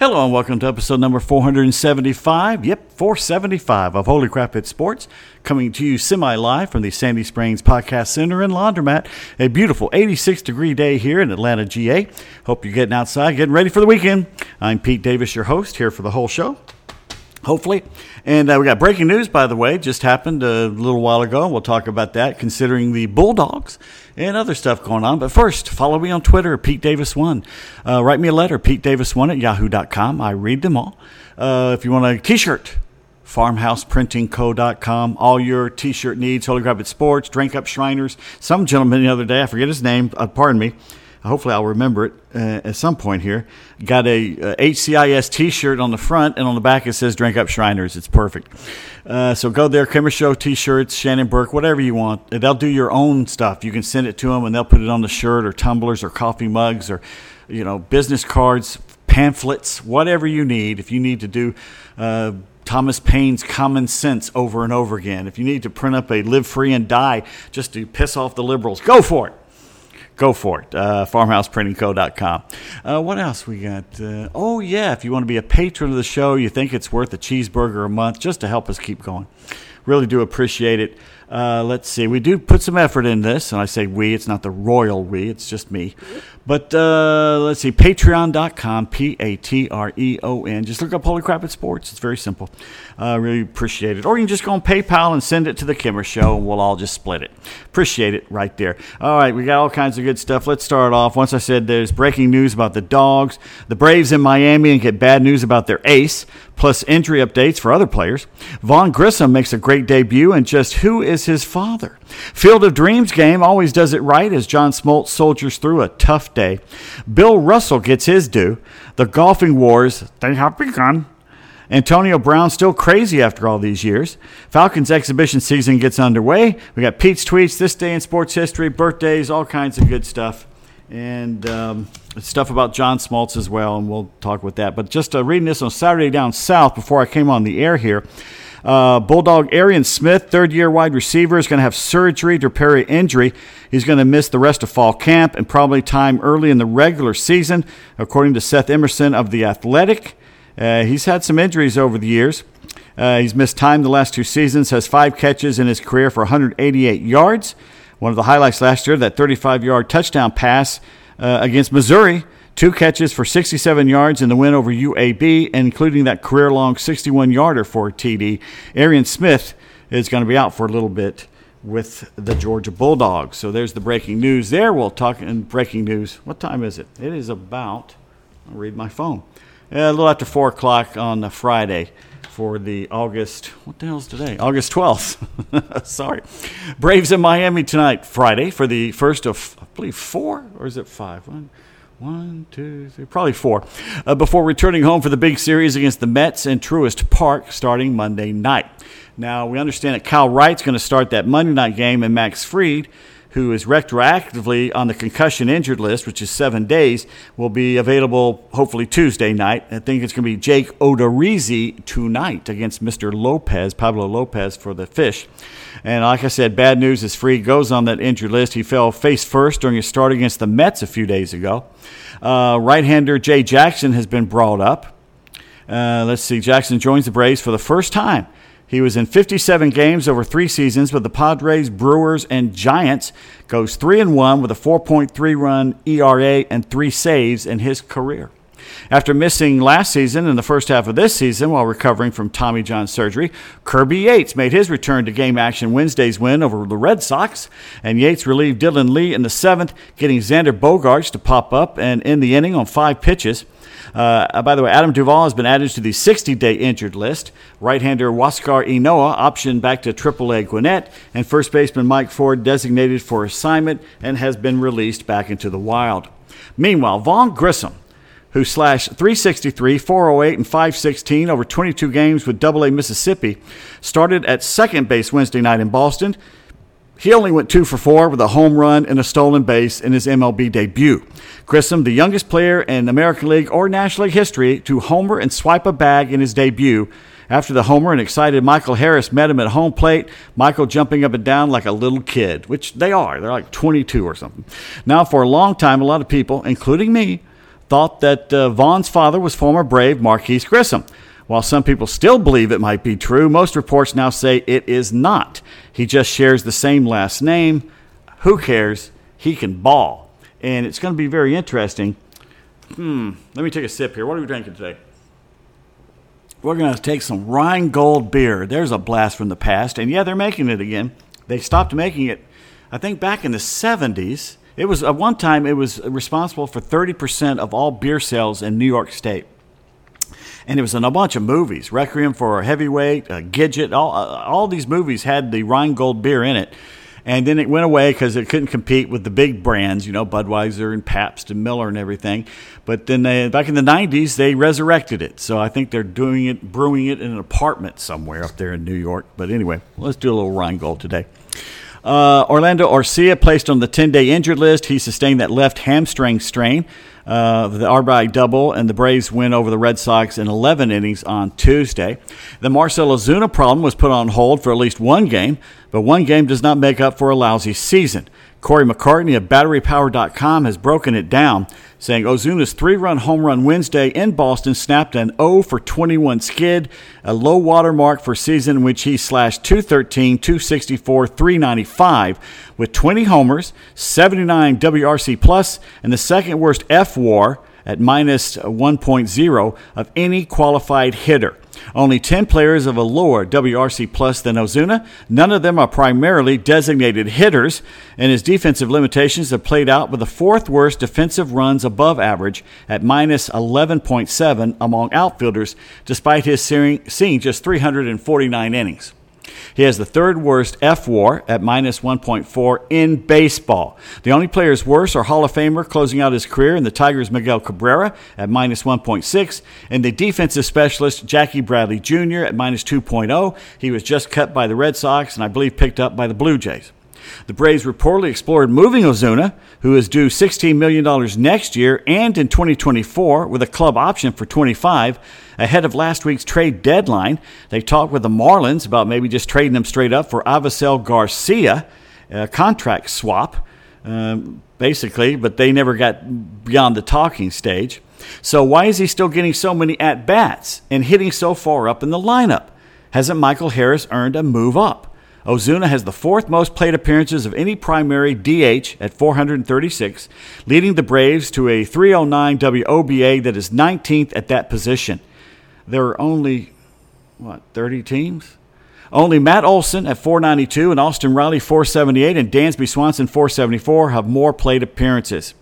Hello and welcome to episode number 475. Yep, 475 of Holy Crap It's Sports, coming to you semi live from the Sandy Springs Podcast Center and Laundromat. A beautiful 86 degree day here in Atlanta, GA. Hope you're getting outside, getting ready for the weekend. I'm Pete Davis, your host, here for the whole show hopefully. And uh, we got breaking news, by the way, just happened a little while ago. We'll talk about that, considering the Bulldogs and other stuff going on. But first, follow me on Twitter, Pete Davis1. Uh, write me a letter, petedavis1 at yahoo.com. I read them all. Uh, if you want a t shirt, farmhouseprintingco.com. All your t shirt needs, Holy Crap Sports, Drink Up Shriners. Some gentleman the other day, I forget his name, uh, pardon me hopefully I'll remember it uh, at some point here. Got a, a, HCIS T-shirt on the front, and on the back it says "Drink Up Shriners." It's perfect. Uh, so go there, Kimmer Show T-shirts, Shannon Burke, whatever you want. They'll do your own stuff. You can send it to them, and they'll put it on the shirt, or tumblers, or coffee mugs, or you know, business cards, pamphlets, whatever you need. If you need to do. Uh, Thomas Paine's Common Sense over and over again. If you need to print up a Live Free and Die just to piss off the liberals, go for it go for it. Uh, farmhouseprintingco.com. Uh, what else we got? Uh, oh, yeah, if you want to be a patron of the show, you think it's worth a cheeseburger a month just to help us keep going. Really do appreciate it. Uh, let's see. We do put some effort in this, and I say we. It's not the royal we. It's just me. But uh, let's see. Patreon.com. P A T R E O N. Just look up Holy Crap at Sports. It's very simple. Uh, really appreciate it. Or you can just go on PayPal and send it to the Kimmer Show, and we'll all just split it. Appreciate it right there. All right, we got all kinds of good stuff. Let's start off. Once I said there's breaking news about the dogs, the Braves in Miami, and get bad news about their ace, plus injury updates for other players. Vaughn Grissom makes a great debut, and just who is his father? Field of Dreams game always does it right as John Smoltz soldiers through a tough day. Bill Russell gets his due. The golfing wars, they have begun. Antonio Brown still crazy after all these years. Falcons exhibition season gets underway. We got Pete's tweets, this day in sports history, birthdays, all kinds of good stuff, and um, stuff about John Smoltz as well, and we'll talk with that. But just uh, reading this on Saturday down south before I came on the air here. Uh, Bulldog Arian Smith, third year wide receiver, is going to have surgery to repair an injury. He's going to miss the rest of fall camp and probably time early in the regular season, according to Seth Emerson of The Athletic. Uh, he's had some injuries over the years. Uh, he's missed time the last two seasons, has five catches in his career for 188 yards. One of the highlights last year, that 35 yard touchdown pass uh, against Missouri. Two catches for 67 yards in the win over UAB, including that career long 61 yarder for TD. Arian Smith is going to be out for a little bit with the Georgia Bulldogs. So there's the breaking news there. We'll talk in breaking news. What time is it? It is about, I'll read my phone uh, a little after 4 o'clock on Friday for the August, what the hell is today? August 12th. Sorry. Braves in Miami tonight, Friday, for the first of, I believe, four, or is it five? One, one two, three, probably four, uh, before returning home for the big series against the Mets in Truist Park starting Monday night. Now, we understand that Kyle Wright's going to start that Monday night game, and Max Fried who is retroactively on the concussion injured list, which is seven days, will be available hopefully Tuesday night. I think it's going to be Jake Odorizzi tonight against Mr. Lopez, Pablo Lopez for the Fish. And like I said, bad news is Fried goes on that injured list. He fell face first during his start against the Mets a few days ago. Uh, right hander Jay Jackson has been brought up. Uh, let's see, Jackson joins the Braves for the first time he was in 57 games over three seasons with the Padres, Brewers, and Giants. Goes 3 and 1 with a 4.3 run ERA and three saves in his career. After missing last season and the first half of this season while recovering from Tommy John surgery, Kirby Yates made his return to game action Wednesday's win over the Red Sox, and Yates relieved Dylan Lee in the seventh, getting Xander Bogaerts to pop up and end the inning on five pitches. Uh, by the way, Adam Duvall has been added to the 60 day injured list. Right hander Huascar Ynoa optioned back to AAA Gwinnett, and first baseman Mike Ford designated for assignment and has been released back into the wild. Meanwhile, Vaughn Grissom, who slashed 363, 408, and 516 over 22 games with AA Mississippi, started at second base Wednesday night in Boston he only went two for four with a home run and a stolen base in his MLB debut. Grissom, the youngest player in American League or National League history to homer and swipe a bag in his debut. After the homer, an excited Michael Harris met him at home plate. Michael jumping up and down like a little kid, which they are. They're like 22 or something. Now, for a long time, a lot of people, including me, thought that uh, Vaughn's father was former Brave Marquis Grissom. While some people still believe it might be true, most reports now say it is not. He just shares the same last name. Who cares? He can ball. And it's going to be very interesting. Hmm, let me take a sip here. What are we drinking today? We're going to take some Rheingold beer. There's a blast from the past. And yeah, they're making it again. They stopped making it, I think, back in the 70s. It was at one time it was responsible for 30% of all beer sales in New York State. And it was in a bunch of movies. Requiem for a Heavyweight, uh, Gidget, all, uh, all these movies had the Rheingold beer in it. And then it went away because it couldn't compete with the big brands, you know, Budweiser and Pabst and Miller and everything. But then they, back in the 90s, they resurrected it. So I think they're doing it, brewing it in an apartment somewhere up there in New York. But anyway, let's do a little Rheingold today. Uh, Orlando Arcia placed on the 10 day injured list. He sustained that left hamstring strain. Uh, the RBI double, and the Braves win over the Red Sox in 11 innings on Tuesday. The Marcell Ozuna problem was put on hold for at least one game, but one game does not make up for a lousy season. Corey McCartney of BatteryPower.com has broken it down, saying Ozuna's three run home run Wednesday in Boston snapped an 0 for 21 skid, a low water mark for season in which he slashed 213, 264, 395 with 20 homers, 79 WRC plus, and the second worst F war at minus 1.0 of any qualified hitter. Only 10 players of a lower WRC plus than Ozuna. None of them are primarily designated hitters, and his defensive limitations have played out with the fourth worst defensive runs above average at minus 11.7 among outfielders, despite his seeing just 349 innings. He has the third worst F war at minus 1.4 in baseball. The only players worse are Hall of Famer closing out his career in the Tigers' Miguel Cabrera at minus 1.6 and the defensive specialist Jackie Bradley Jr. at minus 2.0. He was just cut by the Red Sox and I believe picked up by the Blue Jays. The Braves reportedly explored moving Ozuna, who is due $16 million next year and in 2024 with a club option for 25 ahead of last week's trade deadline. They talked with the Marlins about maybe just trading him straight up for Avisail Garcia, a contract swap, um, basically, but they never got beyond the talking stage. So why is he still getting so many at bats and hitting so far up in the lineup? Hasn't Michael Harris earned a move up? Ozuna has the fourth most plate appearances of any primary DH at 436, leading the Braves to a 309 WOBA that is 19th at that position. There are only, what, 30 teams? Only Matt Olson at 492 and Austin Riley 478 and Dansby Swanson 474 have more plate appearances.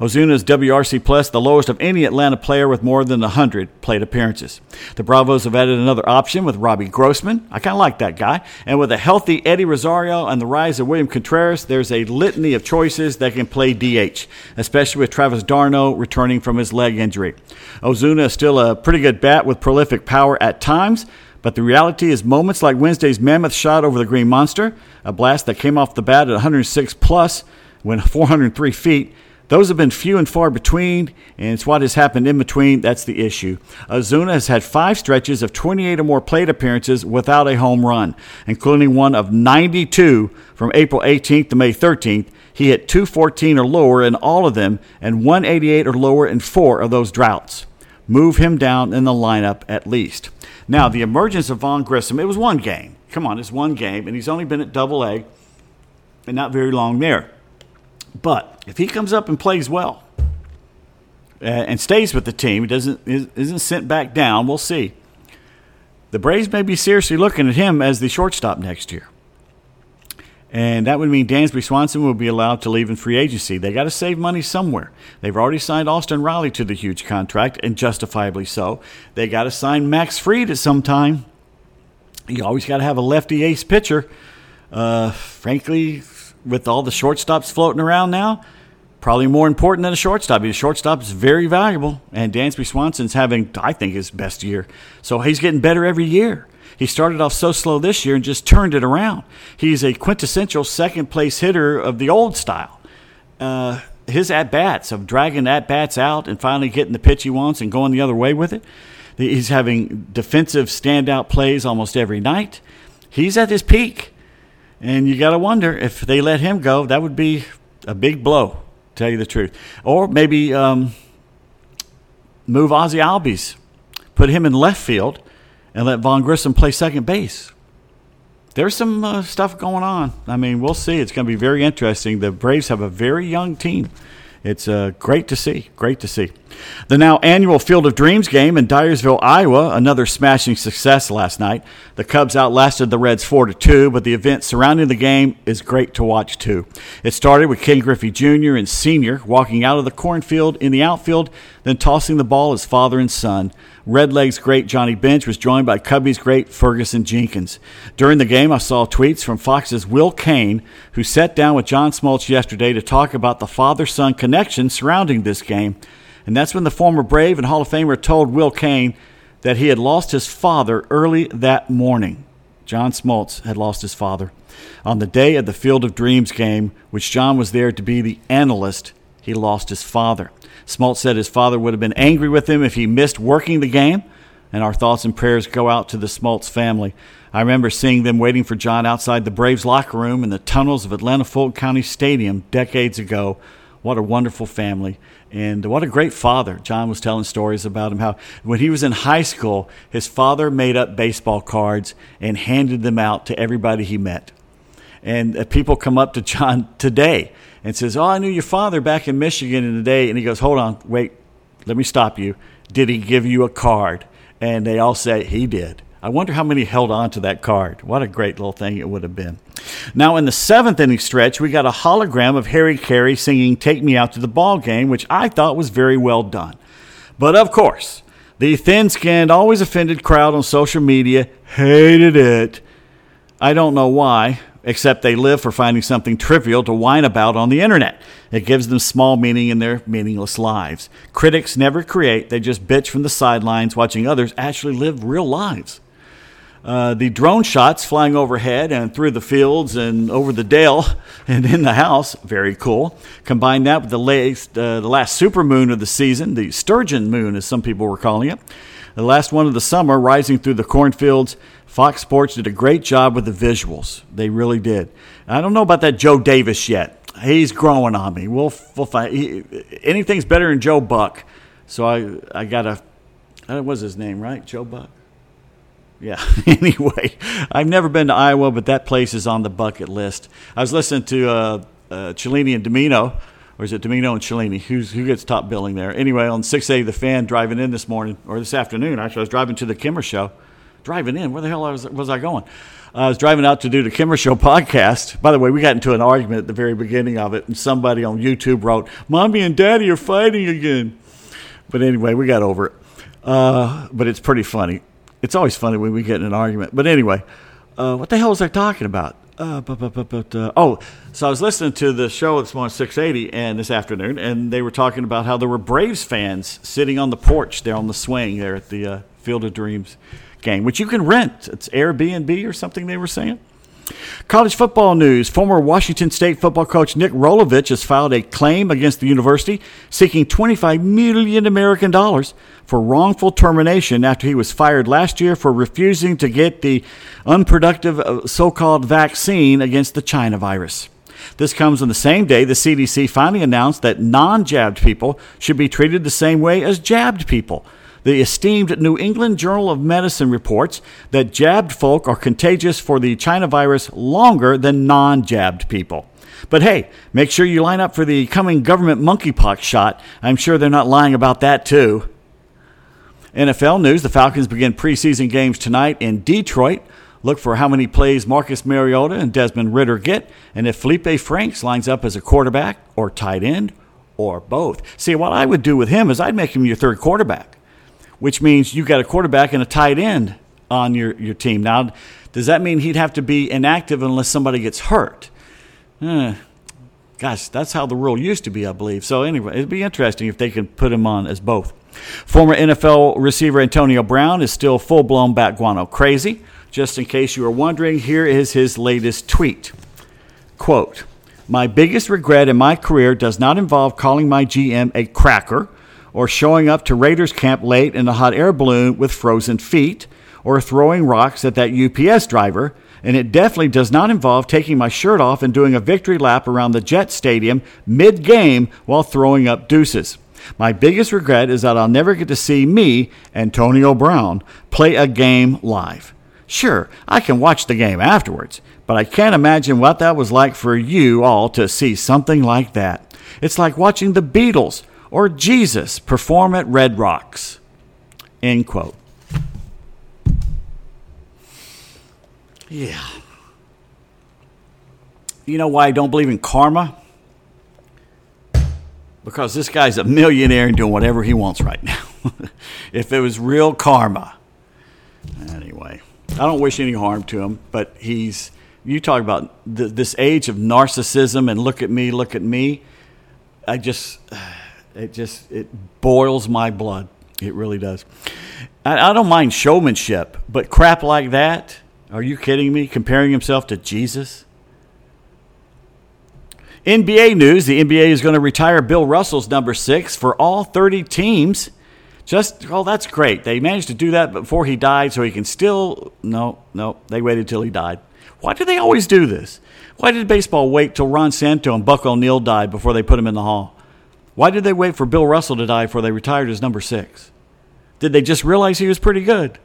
Ozuna's WRC Plus, the lowest of any Atlanta player with more than 100 plate appearances. The Bravos have added another option with Robbie Grossman. I kind of like that guy. And with a healthy Eddie Rosario and the rise of William Contreras, there's a litany of choices that can play DH, especially with Travis d'Arnaud returning from his leg injury. Ozuna is still a pretty good bat with prolific power at times. But the reality is, moments like Wednesday's mammoth shot over the Green Monster, a blast that came off the bat at 106 plus, went 403 feet, those have been few and far between, and it's what has happened in between that's the issue. Ozuna has had five stretches of 28 or more plate appearances without a home run, including one of 92 from April 18th to May 13th. He hit 214 or lower in all of them and 188 or lower in four of those droughts. Move him down in the lineup at least. Now, the emergence of Vaughn Grissom, it was one game. Come on, it's one game, and he's only been at double A and not very long there. But if he comes up and plays well uh, and stays with the team, he doesn't isn't sent back down. We'll see. The Braves may be seriously looking at him as the shortstop next year. And that would mean Dansby Swanson will be allowed to leave in free agency. They got to save money somewhere. They've already signed Austin Riley to the huge contract, and justifiably so. They got to sign Max Fried at some time. You always got to have a lefty ace pitcher. Uh, frankly, with all the shortstops floating around now, probably more important than a shortstop. A shortstop is very valuable, and Dansby Swanson's having, I think, his best year. So he's getting better every year. He started off so slow this year and just turned it around. He's a quintessential second place hitter of the old style. Uh, his at bats of dragging at bats out and finally getting the pitch he wants and going the other way with it. He's having defensive standout plays almost every night. He's at his peak. And you got to wonder if they let him go, that would be a big blow, tell you the truth. Or maybe um, move Ozzy Albies, put him in left field, and let Vaughn Grissom play second base. There's some uh, stuff going on. I mean, we'll see. It's going to be very interesting. The Braves have a very young team. It's uh, great to see. Great to see. The now annual Field of Dreams game in Dyersville, Iowa, another smashing success last night. The Cubs outlasted the Reds 4 to 2, but the event surrounding the game is great to watch too. It started with Ken Griffey Jr. and Sr. walking out of the cornfield in the outfield, then tossing the ball as father and son. Redlegs great Johnny Bench was joined by Cubbies great Ferguson Jenkins. During the game, I saw tweets from Fox's Will Cain, who sat down with John Smoltz yesterday to talk about the father son connection surrounding this game. And that's when the former Brave and Hall of Famer told Will Cain that he had lost his father early that morning. John Smoltz had lost his father. On the day of the Field of Dreams game, which John was there to be the analyst, he lost his father. Smoltz said his father would have been angry with him if he missed working the game, and our thoughts and prayers go out to the Smoltz family. I remember seeing them waiting for John outside the Braves locker room in the tunnels of Atlanta Fulton County Stadium decades ago. What a wonderful family. And what a great father. John was telling stories about him how when he was in high school, his father made up baseball cards and handed them out to everybody he met. And uh, people come up to John today and says, "Oh, I knew your father back in Michigan in the day." And he goes, "Hold on, wait, let me stop you. Did he give you a card?" And they all say he did. I wonder how many held on to that card. What a great little thing it would have been. Now, in the seventh inning stretch, we got a hologram of Harry Caray singing Take Me Out to the Ball Game, which I thought was very well done. But of course, the thin skinned, always offended crowd on social media hated it. I don't know why except they live for finding something trivial to whine about on the internet. It gives them small meaning in their meaningless lives. Critics never create, they just bitch from the sidelines, watching others actually live real lives. Uh, the drone shots flying overhead and through the fields and over the dale and in the house, very cool. Combine that with the uh, the last super moon of the season, the sturgeon moon, as some people were calling it. The last one of the summer, rising through the cornfields, Fox Sports did a great job with the visuals. They really did. I don't know about that Joe Davis yet. He's growing on me. We'll, we'll find he, anything's better than Joe Buck. So I I got a that was his name, right? Joe Buck. Yeah. anyway, I've never been to Iowa, but that place is on the bucket list. I was listening to uh, uh, Cellini and Domino, or is it Domino and Cellini? Who's who gets top billing there? Anyway, on 6A, the fan driving in this morning or this afternoon. Actually, I was driving to the Kimmer show driving in. Where the hell was, was I going? I was driving out to do the Kimmer Show podcast. By the way, we got into an argument at the very beginning of it, and somebody on YouTube wrote, Mommy and Daddy are fighting again. But anyway, we got over it. Uh, but it's pretty funny. It's always funny when we get in an argument. But anyway, uh, what the hell was I talking about? Uh, but, but, but, uh, oh, so I was listening to the show this morning, 680, and this afternoon, and they were talking about how there were Braves fans sitting on the porch there on the swing there at the uh, Field of Dreams game, which you can rent. It's Airbnb or something they were saying. College football news. Former Washington State football coach Nick Rolovich has filed a claim against the university seeking 25 million American dollars for wrongful termination after he was fired last year for refusing to get the unproductive uh, so-called vaccine against the China virus. This comes on the same day the CDC finally announced that non-jabbed people should be treated the same way as jabbed people. The esteemed New England Journal of Medicine reports that jabbed folk are contagious for the China virus longer than non jabbed people. But hey, make sure you line up for the coming government monkeypox shot. I'm sure they're not lying about that, too. NFL news the Falcons begin preseason games tonight in Detroit. Look for how many plays Marcus Mariota and Desmond Ridder get, and if Felipe Franks lines up as a quarterback or tight end or both. See, what I would do with him is I'd make him your third quarterback which means you got a quarterback and a tight end on your, your team. Now, does that mean he'd have to be inactive unless somebody gets hurt? Eh, gosh, that's how the rule used to be, I believe. So, anyway, it'd be interesting if they could put him on as both. Former NFL receiver Antonio Brown is still full blown bat guano crazy. Just in case you are wondering, here is his latest tweet. Quote, my biggest regret in my career does not involve calling my GM a cracker or showing up to Raiders camp late in a hot air balloon with frozen feet, or throwing rocks at that UPS driver, and it definitely does not involve taking my shirt off and doing a victory lap around the Jet Stadium mid game while throwing up deuces. My biggest regret is that I'll never get to see me, Antonio Brown, play a game live. Sure, I can watch the game afterwards, but I can't imagine what that was like for you all to see something like that. It's like watching the Beatles or Jesus perform at Red Rocks. End quote. Yeah. You know why I don't believe in karma? Because this guy's a millionaire and doing whatever he wants right now. if it was real karma. Anyway, I don't wish any harm to him, but he's, you talk about th- this age of narcissism and look at me, look at me. I just, it just, it boils my blood. It really does. I, I don't mind showmanship, but crap like that, are you kidding me? Comparing himself to Jesus? NBA news the NBA is going to retire Bill Russell's number six for all 30 teams. Just, oh, that's great. They managed to do that before he died, so he can still. No, no, they waited till he died. Why do they always do this? Why did baseball wait till Ron Santo and Buck O'Neil died before they put him in the hall? Why did they wait for Bill Russell to die before they retired his number six? Did they just realize he was pretty good?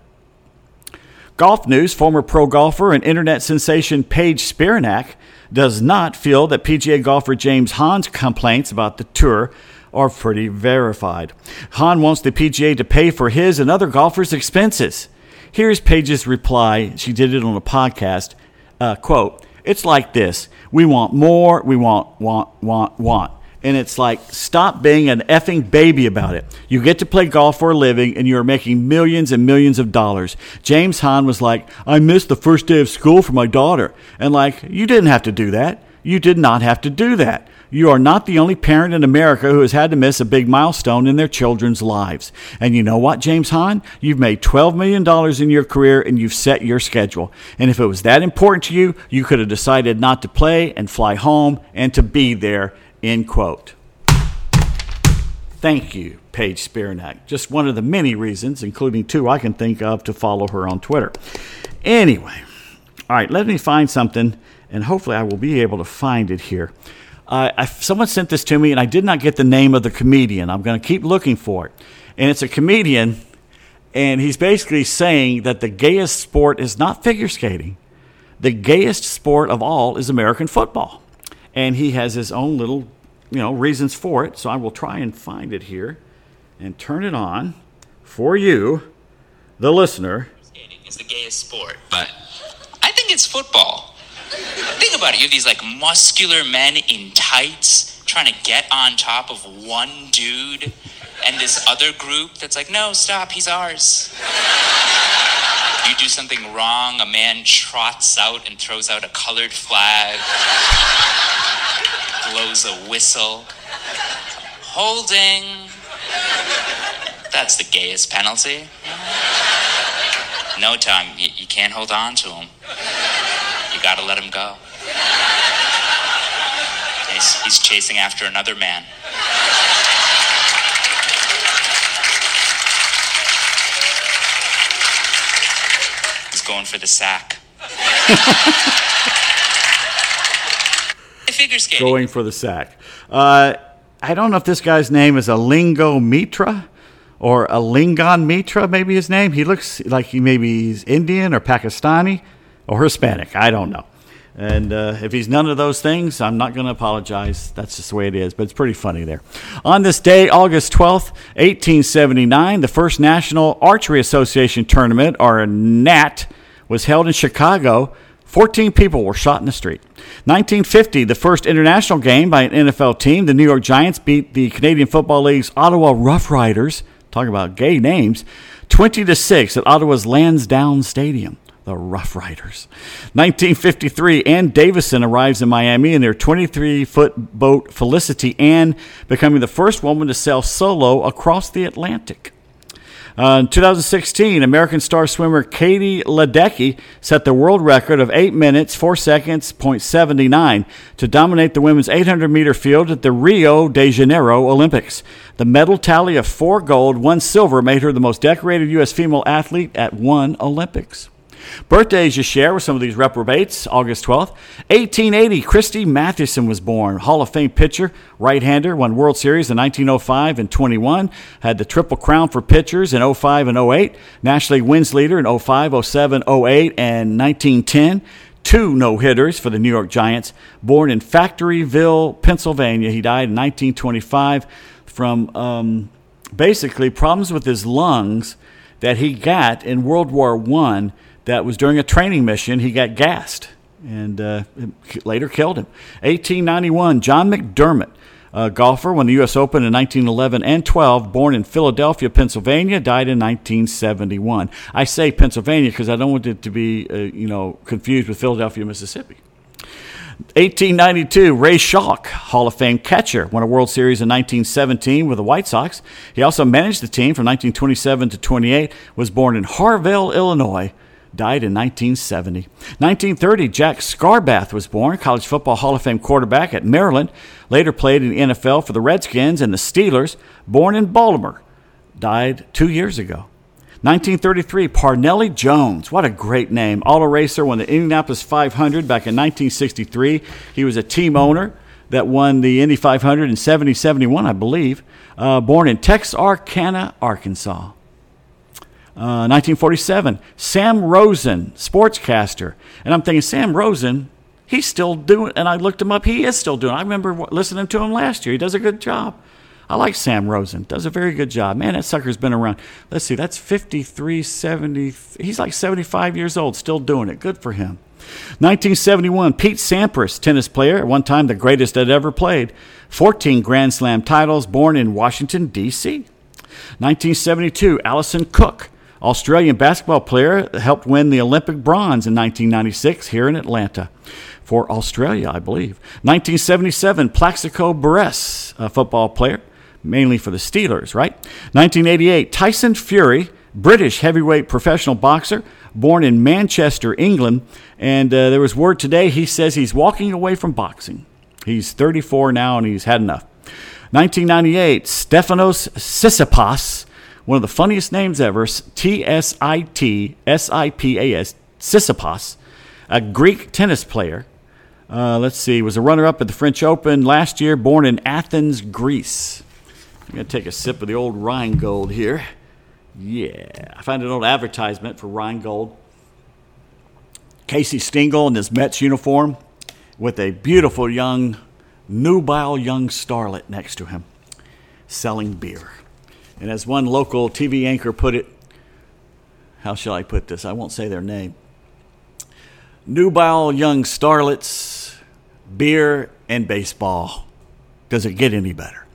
Golf news former pro golfer and internet sensation Paige Spiranac does not feel that PGA golfer James Hahn's complaints about the tour are pretty verified. Hahn wants the PGA to pay for his and other golfers' expenses. Here's Paige's reply. She did it on a podcast. Uh, quote, it's like this. We want more. We want, want, want, want and it's like stop being an effing baby about it. You get to play golf for a living and you're making millions and millions of dollars. James Hahn was like, I missed the first day of school for my daughter. And like, you didn't have to do that. You did not have to do that. You are not the only parent in America who has had to miss a big milestone in their children's lives. And you know what, James Hahn? You've made $12 million in your career and you've set your schedule. And if it was that important to you, you could have decided not to play and fly home and to be there End quote. Thank you, Paige Spiranac. Just one of the many reasons, including two I can think of, to follow her on Twitter. Anyway, all right, let me find something, and hopefully I will be able to find it here. Uh, I, someone sent this to me, and I did not get the name of the comedian. I'm going to keep looking for it. And it's a comedian, and he's basically saying that the gayest sport is not figure skating. The gayest sport of all is American football and he has his own little, you know, reasons for it. So I will try and find it here and turn it on for you, the listener. Skating is the gayest sport, but I think it's football. Think about it. You have these like muscular men in tights trying to get on top of one dude, and this other group that's like, no, stop, he's ours. You do something wrong, a man trots out and throws out a colored flag blows a whistle. Holding. That's the gayest penalty. No, Tom, you, you can't hold on to him. You gotta let him go. He's, he's chasing after another man. Going for the sack. figure skating. Going for the sack. Uh, I don't know if this guy's name is Alingo Mitra or Alingon Mitra, maybe his name. He looks like he maybe he's Indian or Pakistani or Hispanic. I don't know. And uh, if he's none of those things, I'm not going to apologize. That's just the way it is. But it's pretty funny there. On this day, August 12th, 1879, the first National Archery Association tournament, or a NAT, was held in Chicago 14 people were shot in the street. 1950, the first international game by an NFL team, the New York Giants beat the Canadian Football League's Ottawa Roughriders, talking about gay names, 20 to 6 at Ottawa's Lansdowne Stadium. The Rough Riders. 1953, Ann Davison arrives in Miami in their 23 foot boat Felicity Ann, becoming the first woman to sail solo across the Atlantic. Uh, in 2016, American star swimmer Katie Ledecky set the world record of 8 minutes, 4 seconds, 0.79 to dominate the women's 800 meter field at the Rio de Janeiro Olympics. The medal tally of four gold, one silver made her the most decorated U.S. female athlete at one Olympics. Birthdays you share with some of these reprobates. August 12th, 1880, Christy Mathewson was born. Hall of Fame pitcher, right-hander, won World Series in 1905 and 21. Had the Triple Crown for pitchers in 05 and 08. National League wins leader in 05, 07, 08, and 1910 two no hitters for the New York Giants. Born in Factoryville, Pennsylvania, he died in 1925 from um, basically problems with his lungs that he got in World War One that was during a training mission. He got gassed and uh, later killed him. 1891, John McDermott, a golfer, won the U.S. Open in 1911 and 12. Born in Philadelphia, Pennsylvania, died in 1971. I say Pennsylvania because I don't want it to be, uh, you know, confused with Philadelphia, Mississippi. 1892, Ray Schalk, Hall of Fame catcher, won a World Series in 1917 with the White Sox. He also managed the team from 1927 to 28. Was born in Harvel, Illinois died in 1970. 1930, Jack Scarbath was born, College Football Hall of Fame quarterback at Maryland. Later played in the NFL for the Redskins and the Steelers. Born in Baltimore, died two years ago. 1933, Parnelli Jones. What a great name. Auto racer won the Indianapolis 500 back in 1963. He was a team owner that won the Indy 500 in 70 71, I believe. Uh, born in Texarkana, Arkansas. 1947, uh, Sam Rosen, sportscaster. And I'm thinking, Sam Rosen, he's still doing, and I looked him up, he is still doing. I remember listening to him last year. He does a good job. I like Sam Rosen. Does a very good job. Man, that sucker's been around. Let's see, that's 53, 70. He's like 75 years old, still doing it. Good for him. 1971, Pete Sampras, tennis player, at one time the greatest that ever played. 14 Grand Slam titles, born in Washington, D.C. 1972, Allison Cook, Australian basketball player helped win the Olympic bronze in 1996 here in Atlanta for Australia, I believe. 1977, Plaxico Burress, a football player, mainly for the Steelers, right? 1988, Tyson Fury, British heavyweight professional boxer, born in Manchester, England. And uh, there was word today he says he's walking away from boxing. He's 34 now and he's had enough. 1998, Stefanos Tsitsipas, one of the funniest names ever, T S I T S I P A S, Sissipas, a Greek tennis player. Uh, let's see, was a runner up at the French Open last year, born in Athens, Greece. I'm going to take a sip of the old Rheingold here. Yeah, I found an old advertisement for Rheingold. Casey Stengel in his Mets uniform with a beautiful young, nubile young starlet next to him selling beer. And as one local TV anchor put it, how shall I put this? I won't say their name. Nubile young starlets, beer, and baseball. Does it get any better?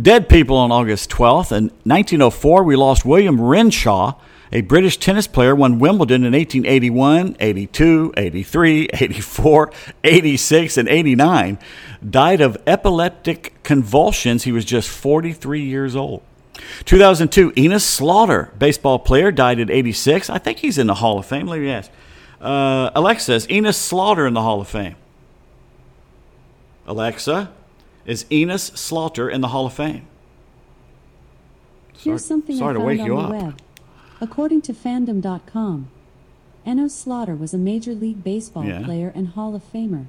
Dead people on August 12th. In 1904, we lost William Renshaw, a British tennis player, won Wimbledon in 1881, 82, 83, 84, 86, and 89. Died of epileptic convulsions. He was just 43 years old. 2002, Enos Slaughter, baseball player, died at 86. I think he's in the Hall of Fame. Let me ask. Uh, Alexa, is Enos Slaughter in the Hall of Fame? Alexa, is Enos Slaughter in the Hall of Fame? Here's something sorry I found on the up. web. According to fandom.com, Enos Slaughter was a Major League Baseball yeah. player and Hall of Famer.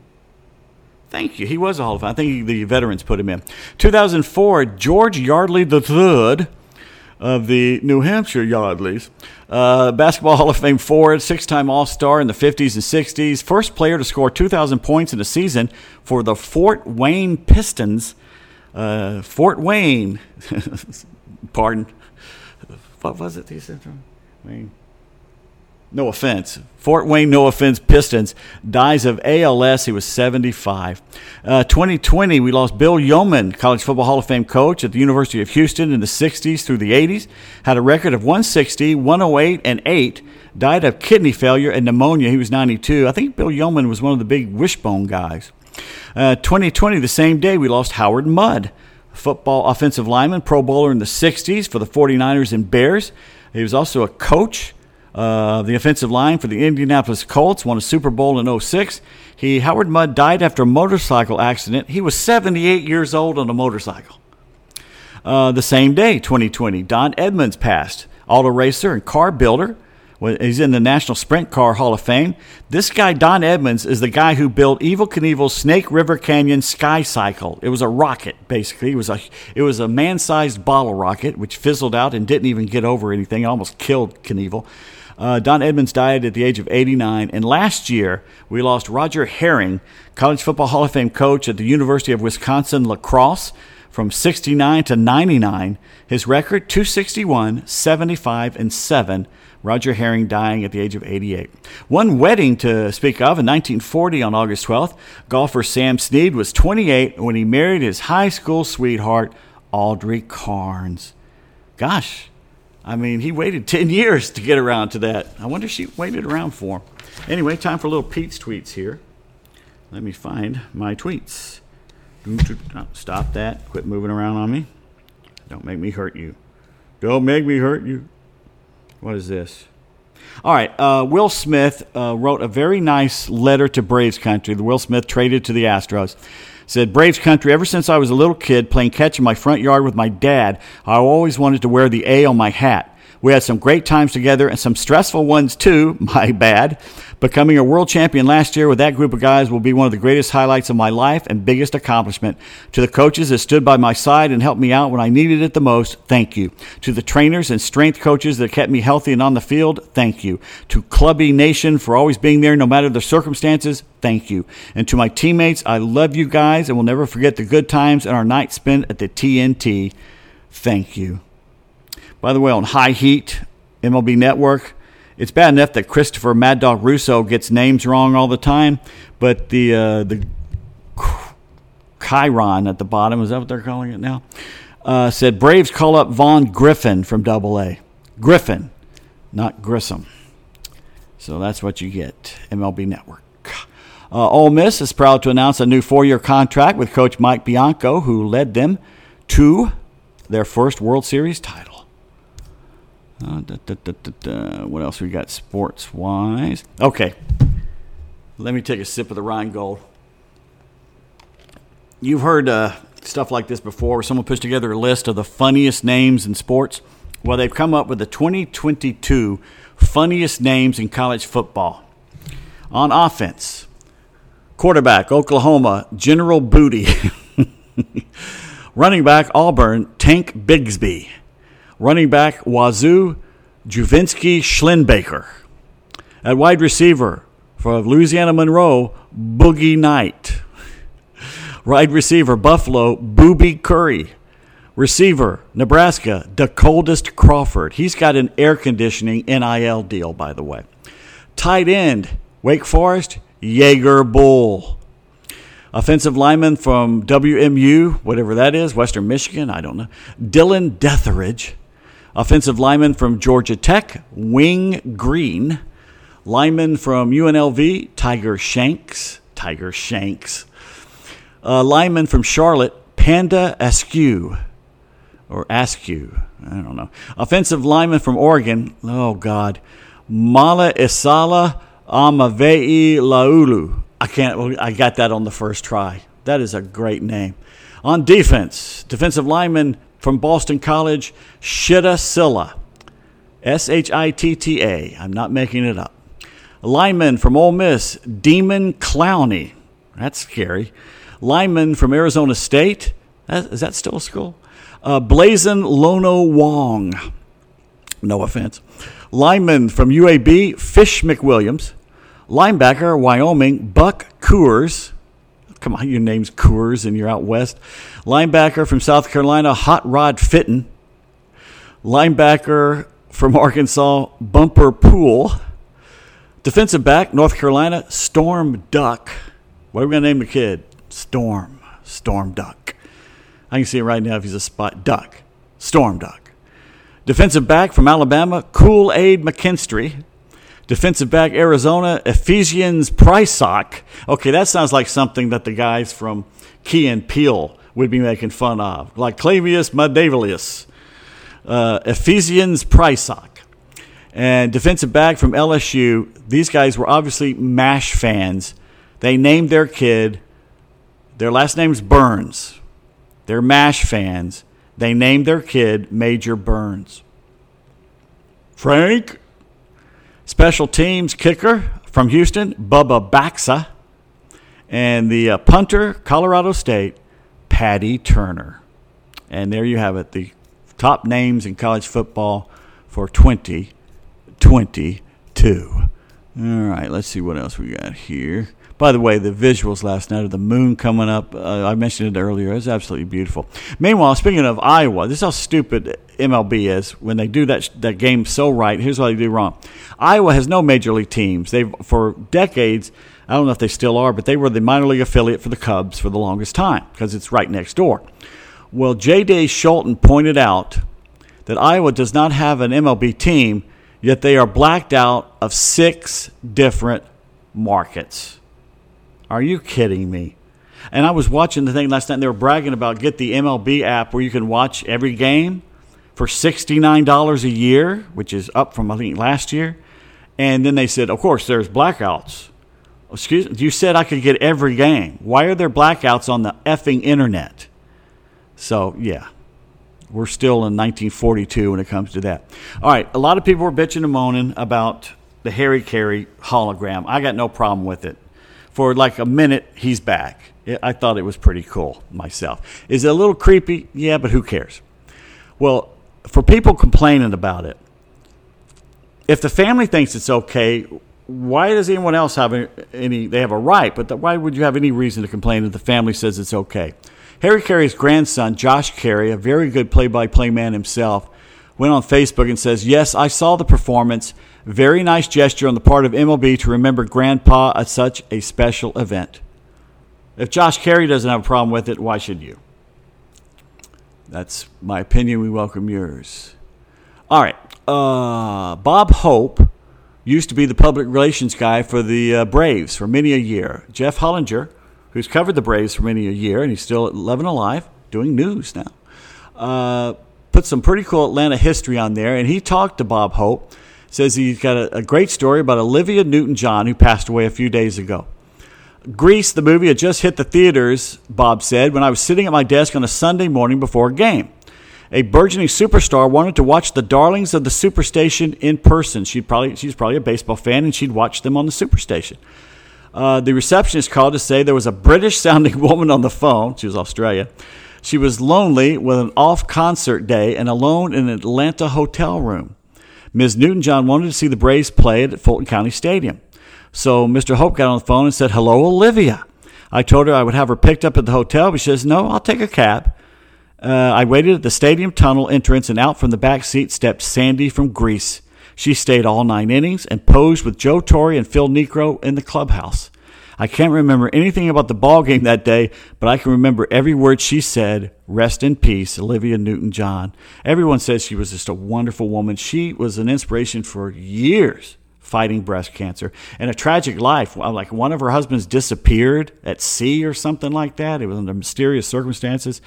Thank you. He was a Hall of Fame. I think the veterans put him in. 2004, George Yardley III of the New Hampshire Yardleys. Uh, Basketball Hall of Fame forward, six time All Star in the 50s and 60s. First player to score 2,000 points in a season for the Fort Wayne Pistons. Uh, Fort Wayne, pardon. What was it? He said? Wayne no offense. Fort Wayne, no offense, Pistons dies of ALS. He was 75. Uh, 2020, we lost Bill Yeoman, College Football Hall of Fame coach at the University of Houston in the 60s through the 80s. Had a record of 160, 108, and 8. Died of kidney failure and pneumonia. He was 92. I think Bill Yeoman was one of the big wishbone guys. Uh, 2020, the same day, we lost Howard Mudd, football offensive lineman, Pro Bowler in the 60s for the 49ers and Bears. He was also a coach uh, the offensive line for the Indianapolis Colts, won a Super Bowl in 06. He, Howard Mudd died after a motorcycle accident. He was 78 years old on a motorcycle. Uh, the same day, 2020, Don Edmonds passed, auto racer and car builder, He's in the National Sprint Car Hall of Fame. This guy, Don Edmonds, is the guy who built Evel Knievel's Snake River Canyon Sky Cycle. It was a rocket, basically. It was a it was a man-sized bottle rocket which fizzled out and didn't even get over anything. It almost killed Knievel. Uh, Don Edmonds died at the age of 89. And last year, we lost Roger Harring, College Football Hall of Fame coach at the University of Wisconsin La Crosse from 69 to 99. His record 261, 75, and 7. Roger Harring dying at the age of 88. One wedding to speak of in 1940 on August 12th. Golfer Sam Snead was 28 when he married his high school sweetheart, Audrey Karnes. Gosh, I mean, he waited 10 years to get around to that. I wonder if she waited around for him. Anyway, time for little Pete's tweets here. Let me find my tweets. Stop that. Quit moving around on me. Don't make me hurt you. Don't make me hurt you. What is this? All right. Uh, Will Smith uh, wrote a very nice letter to Braves Country. The Will Smith traded to the Astros. Said, Braves Country, ever since I was a little kid playing catch in my front yard with my dad, I always wanted to wear the A on my hat. We had some great times together and some stressful ones too, my bad. Becoming a world champion last year with that group of guys will be one of the greatest highlights of my life and biggest accomplishment. To the coaches that stood by my side and helped me out when I needed it the most, thank you. To the trainers and strength coaches that kept me healthy and on the field, thank you. To Clubby Nation for always being there no matter the circumstances, thank you. And to my teammates, I love you guys and will never forget the good times and our night spent at the TNT. Thank you. By the way, on High Heat, MLB Network, it's bad enough that Christopher Mad Dog Russo gets names wrong all the time, but the uh, the Chiron at the bottom is that what they're calling it now? Uh, said Braves call up Vaughn Griffin from Double A. Griffin, not Grissom. So that's what you get. MLB Network. Uh, Ole Miss is proud to announce a new four-year contract with Coach Mike Bianco, who led them to their first World Series title. Uh, da, da, da, what else we got sports wise? Okay. Let me take a sip of the Rheingold. You've heard uh, stuff like this before someone puts together a list of the funniest names in sports. Well, they've come up with the 2022 funniest names in college football. On offense, quarterback, Oklahoma, General Booty. Running back, Auburn, Tank Bigsby running back Wazoo Juvinsky Schlenbaker. At wide receiver for Louisiana Monroe, Boogie Knight. Wide receiver Buffalo, Boobie Curry. Receiver Nebraska, Decoldest Crawford. He's got an air conditioning NIL deal, by the way. Tight end Wake Forest, Jaeger Bull. Offensive lineman from WMU, whatever that is, Western Michigan, I don't know. Dylan Deatheridge. Offensive lineman from Georgia Tech, Wing Green. Lineman from UNLV, Tiger Shanks. Tiger Shanks. Uh, lineman from Charlotte, Panda Askew. Or Askew. I don't know. Offensive lineman from Oregon, oh God, Mala Isala Amavei Laulu. I can't, I got that on the first try. That is a great name. On defense, defensive lineman from Boston College, Shitta Silla. S H I T T A. I'm not making it up. Lyman from Ole Miss, Demon Clowney. That's scary. Lyman from Arizona State. Is that still a school? Uh, Blazon Lono Wong. No offense. Lyman from UAB, Fish McWilliams. Linebacker, Wyoming, Buck Coors. Come on, your name's Coors and you're out west. Linebacker from South Carolina, Hot Rod Fitton. Linebacker from Arkansas, Bumper Pool. Defensive back, North Carolina, Storm Duck. What are we going to name the kid? Storm. Storm Duck. I can see it right now if he's a spot. Duck. Storm Duck. Defensive back from Alabama, Kool Aid McKinstry. Defensive back Arizona, Ephesians Prysock. Okay, that sounds like something that the guys from Key and Peele would be making fun of, like Clavius Medavilius. Uh, Ephesians Prysock. And defensive back from LSU, these guys were obviously MASH fans. They named their kid, their last name's Burns. They're MASH fans. They named their kid Major Burns. Frank Special teams kicker from Houston, Bubba Baxa. And the uh, punter, Colorado State, Patty Turner. And there you have it, the top names in college football for 2022. All right, let's see what else we got here. By the way, the visuals last night of the moon coming up, uh, I mentioned it earlier, it was absolutely beautiful. Meanwhile, speaking of Iowa, this is how stupid MLB is when they do that, that game so right. Here's what they do wrong Iowa has no major league teams. They've, for decades, I don't know if they still are, but they were the minor league affiliate for the Cubs for the longest time because it's right next door. Well, J.D. Scholten pointed out that Iowa does not have an MLB team, yet they are blacked out of six different markets. Are you kidding me? And I was watching the thing last night, and they were bragging about get the MLB app where you can watch every game for $69 a year, which is up from, I think, last year. And then they said, of course, there's blackouts. Excuse me, you said I could get every game. Why are there blackouts on the effing internet? So, yeah, we're still in 1942 when it comes to that. All right, a lot of people were bitching and moaning about the Harry Caray hologram. I got no problem with it. For like a minute, he's back. I thought it was pretty cool myself. Is it a little creepy? Yeah, but who cares? Well, for people complaining about it, if the family thinks it's okay, why does anyone else have any? They have a right, but why would you have any reason to complain if the family says it's okay? Harry Caray's grandson, Josh Caray, a very good play by play man himself, went on Facebook and says, Yes, I saw the performance. Very nice gesture on the part of MLB to remember Grandpa at such a special event. If Josh Caray doesn't have a problem with it, why should you? That's my opinion. We welcome yours. All right. Uh, Bob Hope used to be the public relations guy for the uh, Braves for many a year. Jeff Hullinger who's covered the Braves for many a year, and he's still living alive, doing news now. Uh, put some pretty cool Atlanta history on there, and he talked to Bob Hope. Says he's got a, a great story about Olivia Newton John, who passed away a few days ago. Grease, the movie, had just hit the theaters, Bob said, when I was sitting at my desk on a Sunday morning before a game. A burgeoning superstar wanted to watch the darlings of the Superstation in person. She'd probably, she's probably a baseball fan, and she'd watch them on the Superstation. Uh, the receptionist called to say there was a British sounding woman on the phone. She was Australia. She was lonely with an off concert day and alone in an Atlanta hotel room. Ms. Newton John wanted to see the Braves play at Fulton County Stadium. So Mr. Hope got on the phone and said, Hello, Olivia. I told her I would have her picked up at the hotel, but she says, No, I'll take a cab. Uh, I waited at the stadium tunnel entrance, and out from the back seat stepped Sandy from Grease. She stayed all nine innings and posed with Joe Torre and Phil Niekro in the clubhouse. I can't remember anything about the ball game that day, but I can remember every word she said. Rest in peace, Olivia Newton John. Everyone says she was just a wonderful woman. She was an inspiration for years fighting breast cancer and a tragic life. Like one of her husbands disappeared at sea or something like that. It was under mysterious circumstances.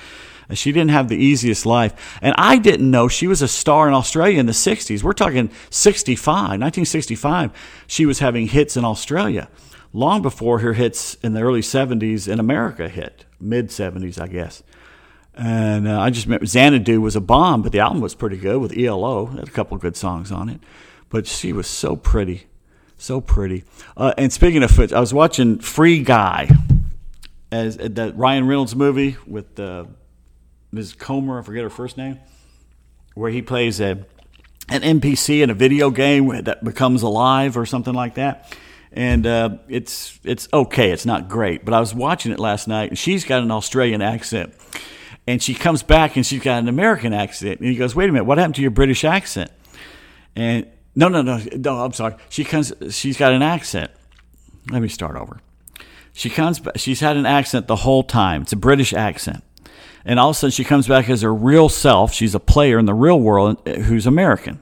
She didn't have the easiest life. And I didn't know she was a star in Australia in the 60s. We're talking 65, 1965. She was having hits in Australia long before her hits in the early 70s in America hit, mid 70s, I guess. And uh, I just remember Xanadu was a bomb, but the album was pretty good with ELO. Had a couple good songs on it. But she was so pretty. So pretty. Uh, and speaking of which, I was watching Free Guy, as that Ryan Reynolds movie with uh, Ms. Comer, I forget her first name, where he plays a an NPC in a video game that becomes alive or something like that. And uh, it's it's okay. It's not great, but I was watching it last night, and she's got an Australian accent, and she comes back and she's got an American accent, and he goes, "Wait a minute, what happened to your British accent?" And no, no, no, no. I'm sorry. She comes. She's got an accent. Let me start over. She comes. She's had an accent the whole time. It's a British accent and all of a sudden she comes back as her real self. She's a player in the real world uh, who's American.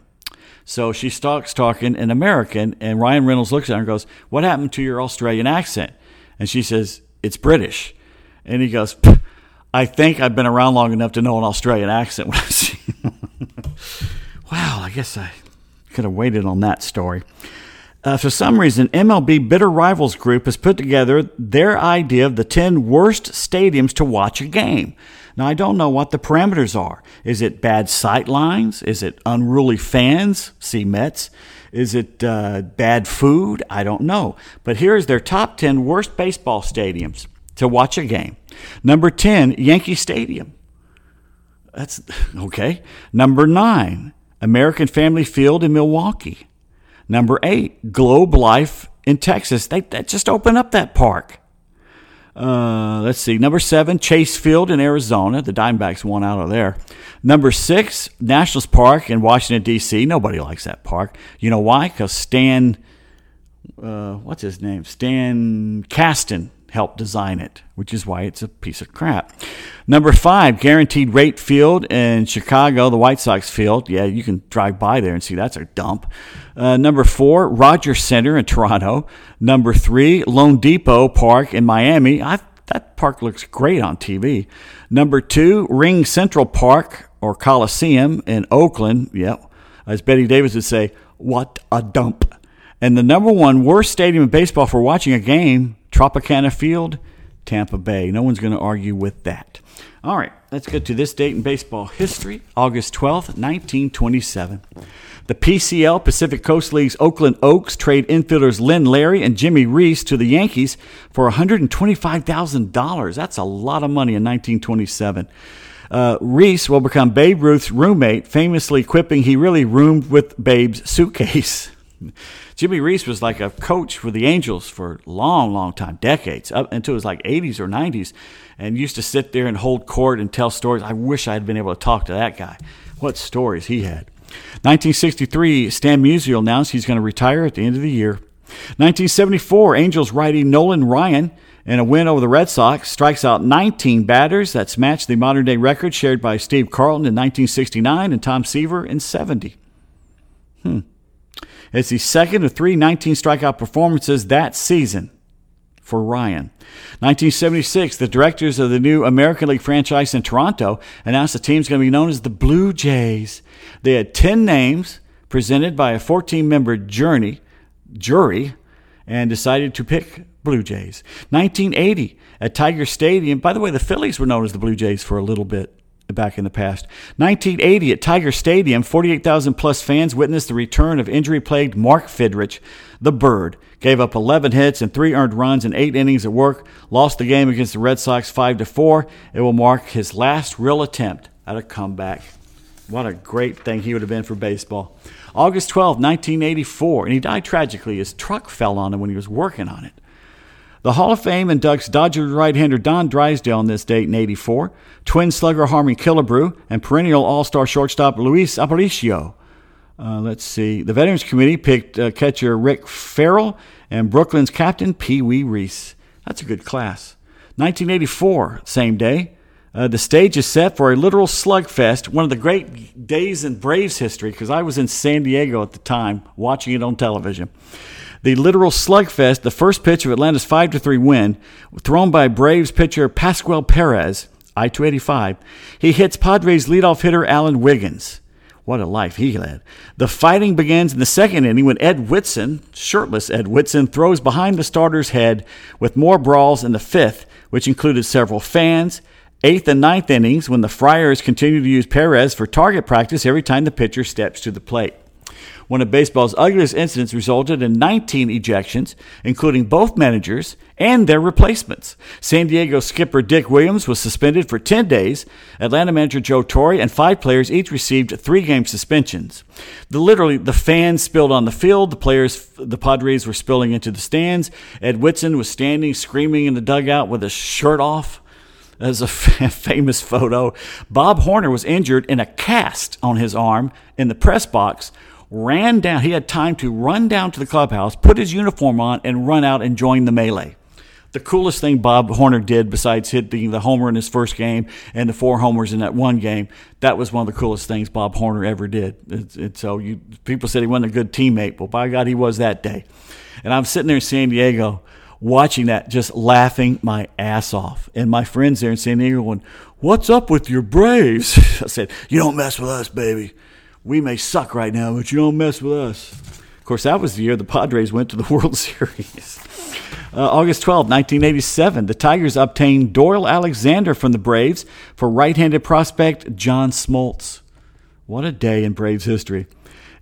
So she starts talking in American, and Ryan Reynolds looks at her and goes, What happened to your Australian accent? And she says, It's British. And he goes, I think I've been around long enough to know an Australian accent. wow, I guess I could have waited on that story. Uh, for some reason, MLB Bitter Rivals Group has put together their idea of the 10 worst stadiums to watch a game. Now, I don't know what the parameters are. Is it bad sight lines? Is it unruly fans? See Mets. Is it uh, bad food? I don't know. But here's their top 10 worst baseball stadiums to watch a game. Number 10, Yankee Stadium. That's okay. Number 9, American Family Field in Milwaukee. Number 8, Globe Life in Texas. They, they just opened up that park. Uh, let's see. Number seven, Chase Field in Arizona. The Diamondbacks won out of there. Number six, Nationals Park in Washington, D.C. Nobody likes that park. You know why? Because Stan, uh, what's his name? Stan Kasten helped design it, which is why it's a piece of crap. Number five, Guaranteed Rate Field in Chicago, the White Sox field. Yeah, you can drive by there and see that's a dump. Uh, number four, Rogers Center in Toronto. Number three, loanDepot Park in Miami. I, that park looks great on TV. Number two, RingCentral Park or Coliseum in Oakland. Yep. As Bette Davis would say, what a dump. And the number one worst stadium in baseball for watching a game Tropicana Field, Tampa Bay. No one's going to argue with that. All right, let's get to this date in baseball history August 12th, 1927. The PCL, Pacific Coast League's Oakland Oaks, trade infielders Lyn Lary and Jimmy Reese to the Yankees for $125,000. That's a lot of money in 1927. Uh, Reese will become Babe Ruth's roommate, famously quipping he really roomed with Babe's suitcase. Jimmy Reese was like a coach for the Angels for long, long time, decades, up until it was like 80s or 90s, and used to sit there and hold court and tell stories. I wish I had been able to talk to that guy. What stories he had. 1963, Stan Musial announced he's going to retire at the end of the year. 1974, Angels righty Nolan Ryan in a win over the Red Sox strikes out 19 batters. That's matched the modern day record shared by Steve Carlton in 1969 and Tom Seaver in 70. Hmm. It's the second of three 19 strikeout performances that season for Ryan. 1976, the directors of the new American League franchise in Toronto announced the team's going to be known as the Blue Jays. They had 10 names presented by a 14 member jury, jury and decided to pick Blue Jays. 1980, at Tiger Stadium, by the way, the Phillies were known as the Blue Jays for a little bit back in the past. 1980 at Tiger Stadium, 48,000 plus fans witnessed the return of injury plagued Mark Fidrych, the Bird. Gave up 11 hits and three earned runs in eight innings at work. Lost the game against the Red Sox 5 to 4. It will mark his last real attempt at a comeback. What a great thing he would have been for baseball. August 12, 1984, and he died tragically. His truck fell on him when he was working on it. The Hall of Fame inducts Dodger right-hander Don Drysdale on this date in 84, twin slugger Harmon Killebrew, and perennial all-star shortstop Luis Aparicio. Uh, let's see. The Veterans Committee picked uh, catcher Rick Ferrell and Brooklyn's captain Pee Wee Reese. That's a good class. 1984, same day. Uh, the stage is set for a literal slugfest, one of the great days in Braves history, because I was in San Diego at the time watching it on television. The literal slugfest, the first pitch of Atlanta's 5 3 win, thrown by Braves pitcher Pascual Perez, I 285. He hits Padres leadoff hitter Alan Wiggins. What a life he led. The fighting begins in the second inning when Ed Whitson, shirtless Ed Whitson, throws behind the starter's head with more brawls in the fifth, which included several fans. Eighth and ninth innings when the Friars continue to use Perez for target practice every time the pitcher steps to the plate. One of baseball's ugliest incidents resulted in 19 ejections, including both managers and their replacements. San Diego skipper Dick Williams was suspended for 10 days. Atlanta manager Joe Torre and five players each received three-game suspensions. The, literally, the fans spilled on the field. The players, the Padres, were spilling into the stands. Ed Whitson was standing, screaming in the dugout with his shirt off. As a famous photo. Bob Horner was injured in a cast on his arm in the press box ran down. He had time to run down to the clubhouse, put his uniform on, and run out and join the melee. The coolest thing Bob Horner did, besides hitting the homer in his first game and the four homers in that one game, that was one of the coolest things Bob Horner ever did. It's, so you, people said he wasn't a good teammate. Well, by God, he was that day. And I'm sitting there in San Diego watching that, just laughing my ass off. And my friends there in San Diego going, What's up with your Braves? I said, You don't mess with us, baby we may suck right now, but you don't mess with us. Of course, that was the year the Padres went to the World Series. Uh, August 12, 1987, the Tigers obtained Doyle Alexander from the Braves for right handed prospect John Smoltz. What a day in Braves history.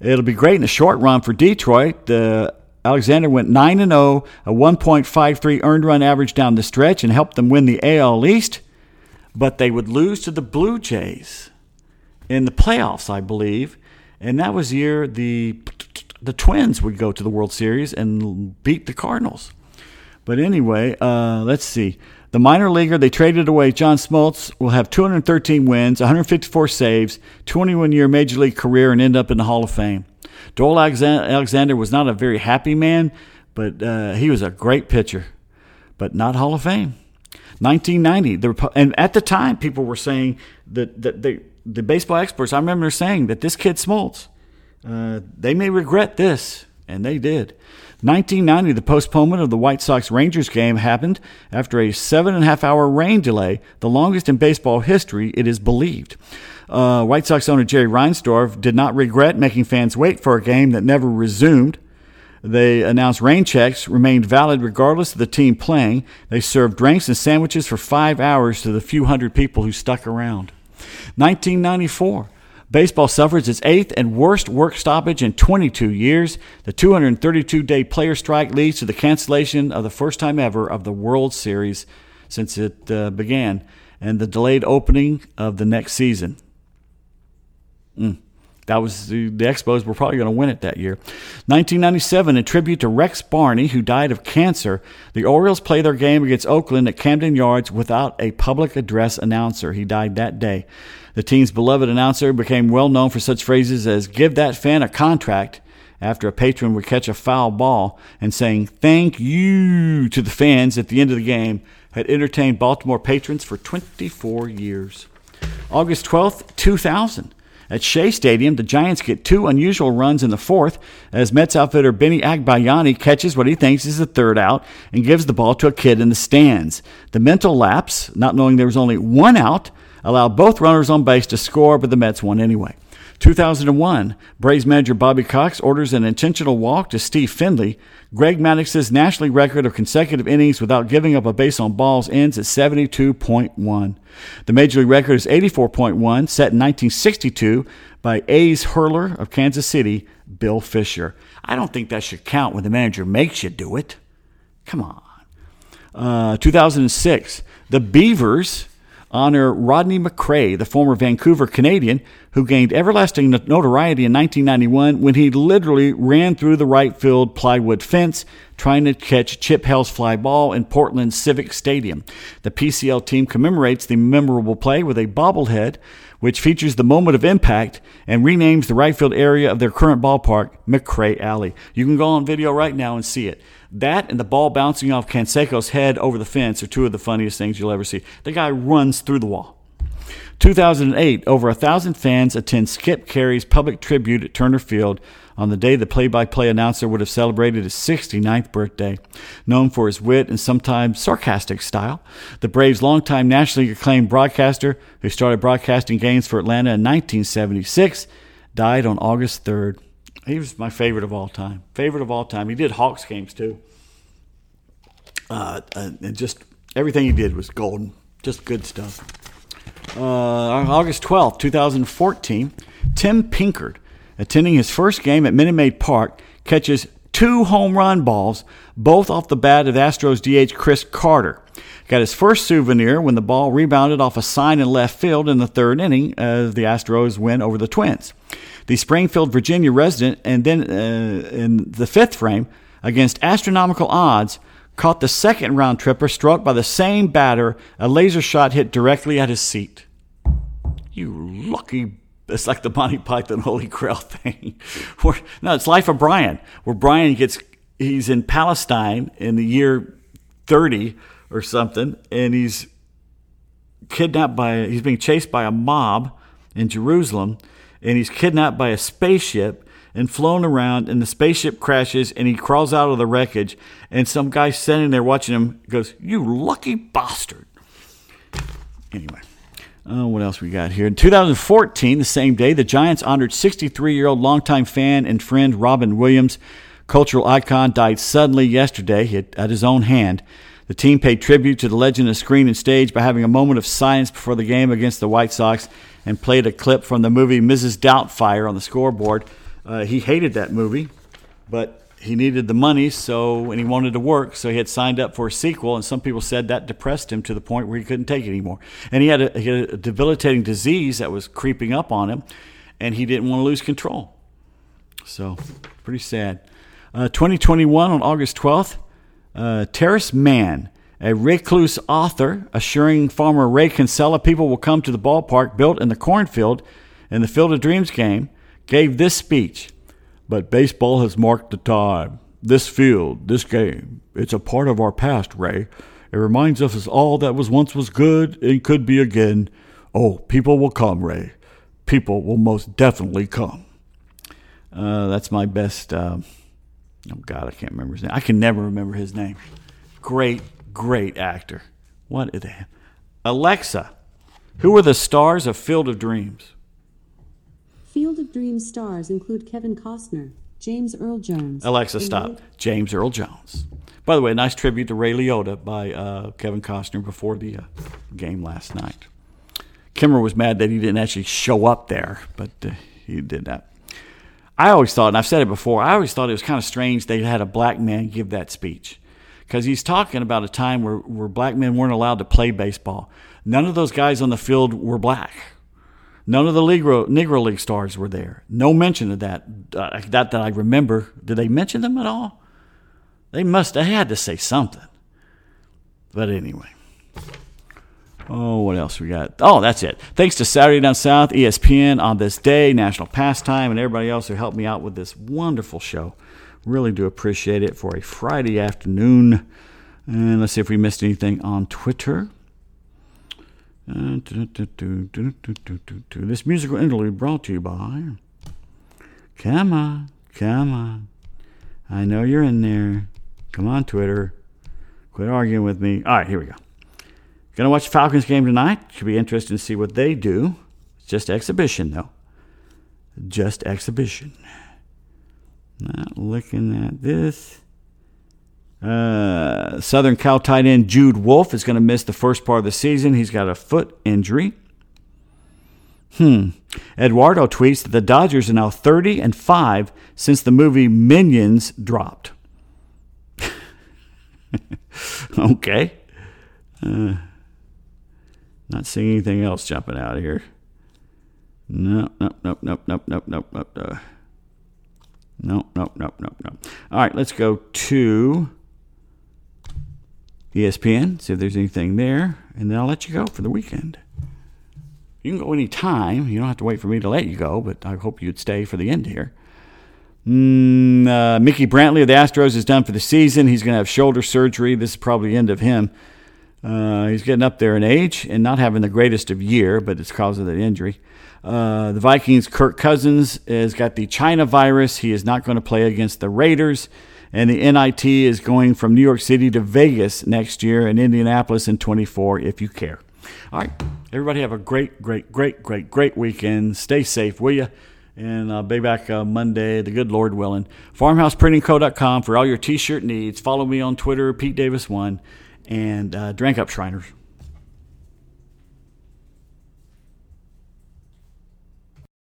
It'll be great in the short run for Detroit. Uh, Alexander went 9 0, a 1.53 earned run average down the stretch, and helped them win the AL East. But they would lose to the Blue Jays in the playoffs, I believe. And that was the year the, the Twins would go to the World Series and beat the Cardinals. But anyway, uh, let's see. The minor leaguer they traded away, John Smoltz, will have 213 wins, 154 saves, 21 year major league career, and end up in the Hall of Fame. Doyle Alexander was not a very happy man, but uh, he was a great pitcher, but not Hall of Fame. 1990, the, and at the time, people were saying that, that they, the baseball experts, I remember saying that this kid Smoltz, uh, they may regret this, and they did. 1990, the postponement of the White Sox Rangers game happened after a seven and a half hour rain delay, the longest in baseball history, it is believed. Uh, White Sox owner Jerry Reinsdorf did not regret making fans wait for a game that never resumed. They announced rain checks remained valid regardless of the team playing. They served drinks and sandwiches for five hours to the few hundred people who stuck around. 1994. Baseball suffers its eighth and worst work stoppage in 22 years. The 232 day player strike leads to the cancellation of the first time ever of the World Series since it uh, began and the delayed opening of the next season. Mm. That was the, the Expos were probably going to win it that year. 1997, in tribute to Rex Barney, who died of cancer, the Orioles play their game against Oakland at Camden Yards without a public address announcer. He died that day. The team's beloved announcer became well known for such phrases as "Give that fan a contract." After a patron would catch a foul ball and saying thank you to the fans at the end of the game, had entertained Baltimore patrons for 24 years. August 12th, 2000. At Shea Stadium, the Giants get two unusual runs in the fourth as Mets outfitter Benny Agbayani catches what he thinks is a third out and gives the ball to a kid in the stands. The mental lapse, not knowing there was only one out, allowed both runners on base to score, but the Mets won anyway. 2001, Braves manager Bobby Cox orders an intentional walk to Steve Finley. Greg Maddux's nationally record of consecutive innings without giving up a base on balls ends at 72.1. The major league record is 84.1, set in 1962 by A's hurler of Kansas City, Bill Fischer. I don't think that should count when the manager makes you do it. Come on. Uh, 2006, the Beavers honor Rodney McCray, the former Vancouver Canadian, who gained everlasting notoriety in 1991 when he literally ran through the right field plywood fence trying to catch Chip Hale's fly ball in Portland Civic Stadium. The PCL team commemorates the memorable play with a bobblehead, which features the moment of impact and renames the right field area of their current ballpark McCray Alley. You can go on video right now and see it. That and the ball bouncing off Canseco's head over the fence are two of the funniest things you'll ever see. The guy runs through the wall. 2008, over a thousand fans attend Skip Caray's public tribute at Turner Field on the day the play by play announcer would have celebrated his 69th birthday. Known for his wit and sometimes sarcastic style, the Braves' longtime nationally acclaimed broadcaster, who started broadcasting games for Atlanta in 1976, died on August 3rd. He was my favorite of all time. Favorite of all time. He did Hawks games too. Uh, and just everything he did was golden. Just good stuff. Uh, on August 12th, 2014, Tim Pinkard attending his first game at Minute Maid Park, catches two home run balls, both off the bat of Astros DH Chris Carter. Got his first souvenir when the ball rebounded off a sign in left field in the third inning as the Astros win over the Twins. The Springfield, Virginia resident, and then uh, in the fifth frame, against astronomical odds, caught the second round tripper struck by the same batter. A laser shot hit directly at his seat. You lucky it's like the Monty Python Holy Grail thing. where, no, it's Life of Brian, where Brian gets he's in Palestine in the year 30 or something, and he's kidnapped by he's being chased by a mob in Jerusalem, and he's kidnapped by a spaceship and flown around, and the spaceship crashes, and he crawls out of the wreckage, and some guy standing there watching him goes, "You lucky bastard." Anyway. Oh, what else we got here? In 2014, the same day, the Giants honored 63 year old longtime fan and friend Robin Williams. Cultural icon died suddenly yesterday at his own hand. The team paid tribute to the legend of screen and stage by having a moment of silence before the game against the White Sox and played a clip from the movie Mrs. Doubtfire on the scoreboard. Uh, he hated that movie, but he needed the money, so and he wanted to work, so he had signed up for a sequel. And some people said that depressed him to the point where he couldn't take it anymore. And he had a, he had a debilitating disease that was creeping up on him, and he didn't want to lose control. So, pretty sad. Uh, 2021 on August 12th, uh, Terence Mann, a recluse author, assuring farmer Ray Kinsella people will come to the ballpark built in the cornfield in the Field of Dreams game, gave this speech. But baseball has marked the time. This field, this game, it's a part of our past, Ray. It reminds us of all that was once was good and could be again. Oh, people will come, Ray. People will most definitely come. Uh, that's my best. Uh, oh God, I can't remember his name. I can never remember his name. Great, great actor. What is that? Alexa, who are the stars of Field of Dreams? Field of Dreams stars include Kevin Costner, James Earl Jones. Alexa, stop. James Earl Jones. By the way, nice tribute to Ray Liotta by uh, Kevin Costner before the uh, game last night. Kimmer was mad that he didn't actually show up there, but uh, he did that. I always thought, and I've said it before, I always thought it was kind of strange they had a black man give that speech. Because he's talking about a time where, where black men weren't allowed to play baseball. None of those guys on the field were black. None of the Negro, Negro League stars were there. No mention of that. Uh, that that I remember. Did they mention them at all? They must have had to say something. But anyway. Oh, what else we got? Oh, that's it. Thanks to Saturday Down South, ESPN on this day, National Pastime, and everybody else who helped me out with this wonderful show. Really do appreciate it for a Friday afternoon. And let's see if we missed anything on Twitter. Uh, this musical interlude brought to you by. Come on, come on. I know you're in there. Come on, Twitter. Quit arguing with me. All right, here we go. Gonna watch Falcons game tonight. Should be interesting to see what they do. It's just exhibition, though. Just exhibition. Not looking at this. Uh, Southern Cal tight end Jude Wolf is going to miss the first part of the season. He's got a foot injury. Hmm. Eduardo tweets that the Dodgers are now 30 and 5 since the movie Minions dropped. okay. Uh, not seeing anything else jumping out here. No, no, no, no, no, no, no, no, no. No, no, no, no, no. All right, let's go to ESPN, see if there's anything there, and then I'll let you go for the weekend. You can go any time. You don't have to wait for me to let you go, but I hope you'd stay for the end here. Mm, uh, Mickey Brantley of the Astros is done for the season. He's going to have shoulder surgery. This is probably the end of him. Uh, he's getting up there in age and not having the greatest of year, but it's because of the injury. Uh, the Vikings' Kirk Cousins has got the China virus. He is not going to play against the Raiders. And the NIT is going from New York City to Vegas next year and Indianapolis in 24 if you care. All right. Everybody have a great, great, great, great, great weekend. Stay safe, will you? And I'll be back uh, Monday, the good Lord willing. FarmhousePrintingCo.com for all your t shirt needs. Follow me on Twitter, Pete Davis1, and uh, Drink Up Shriners.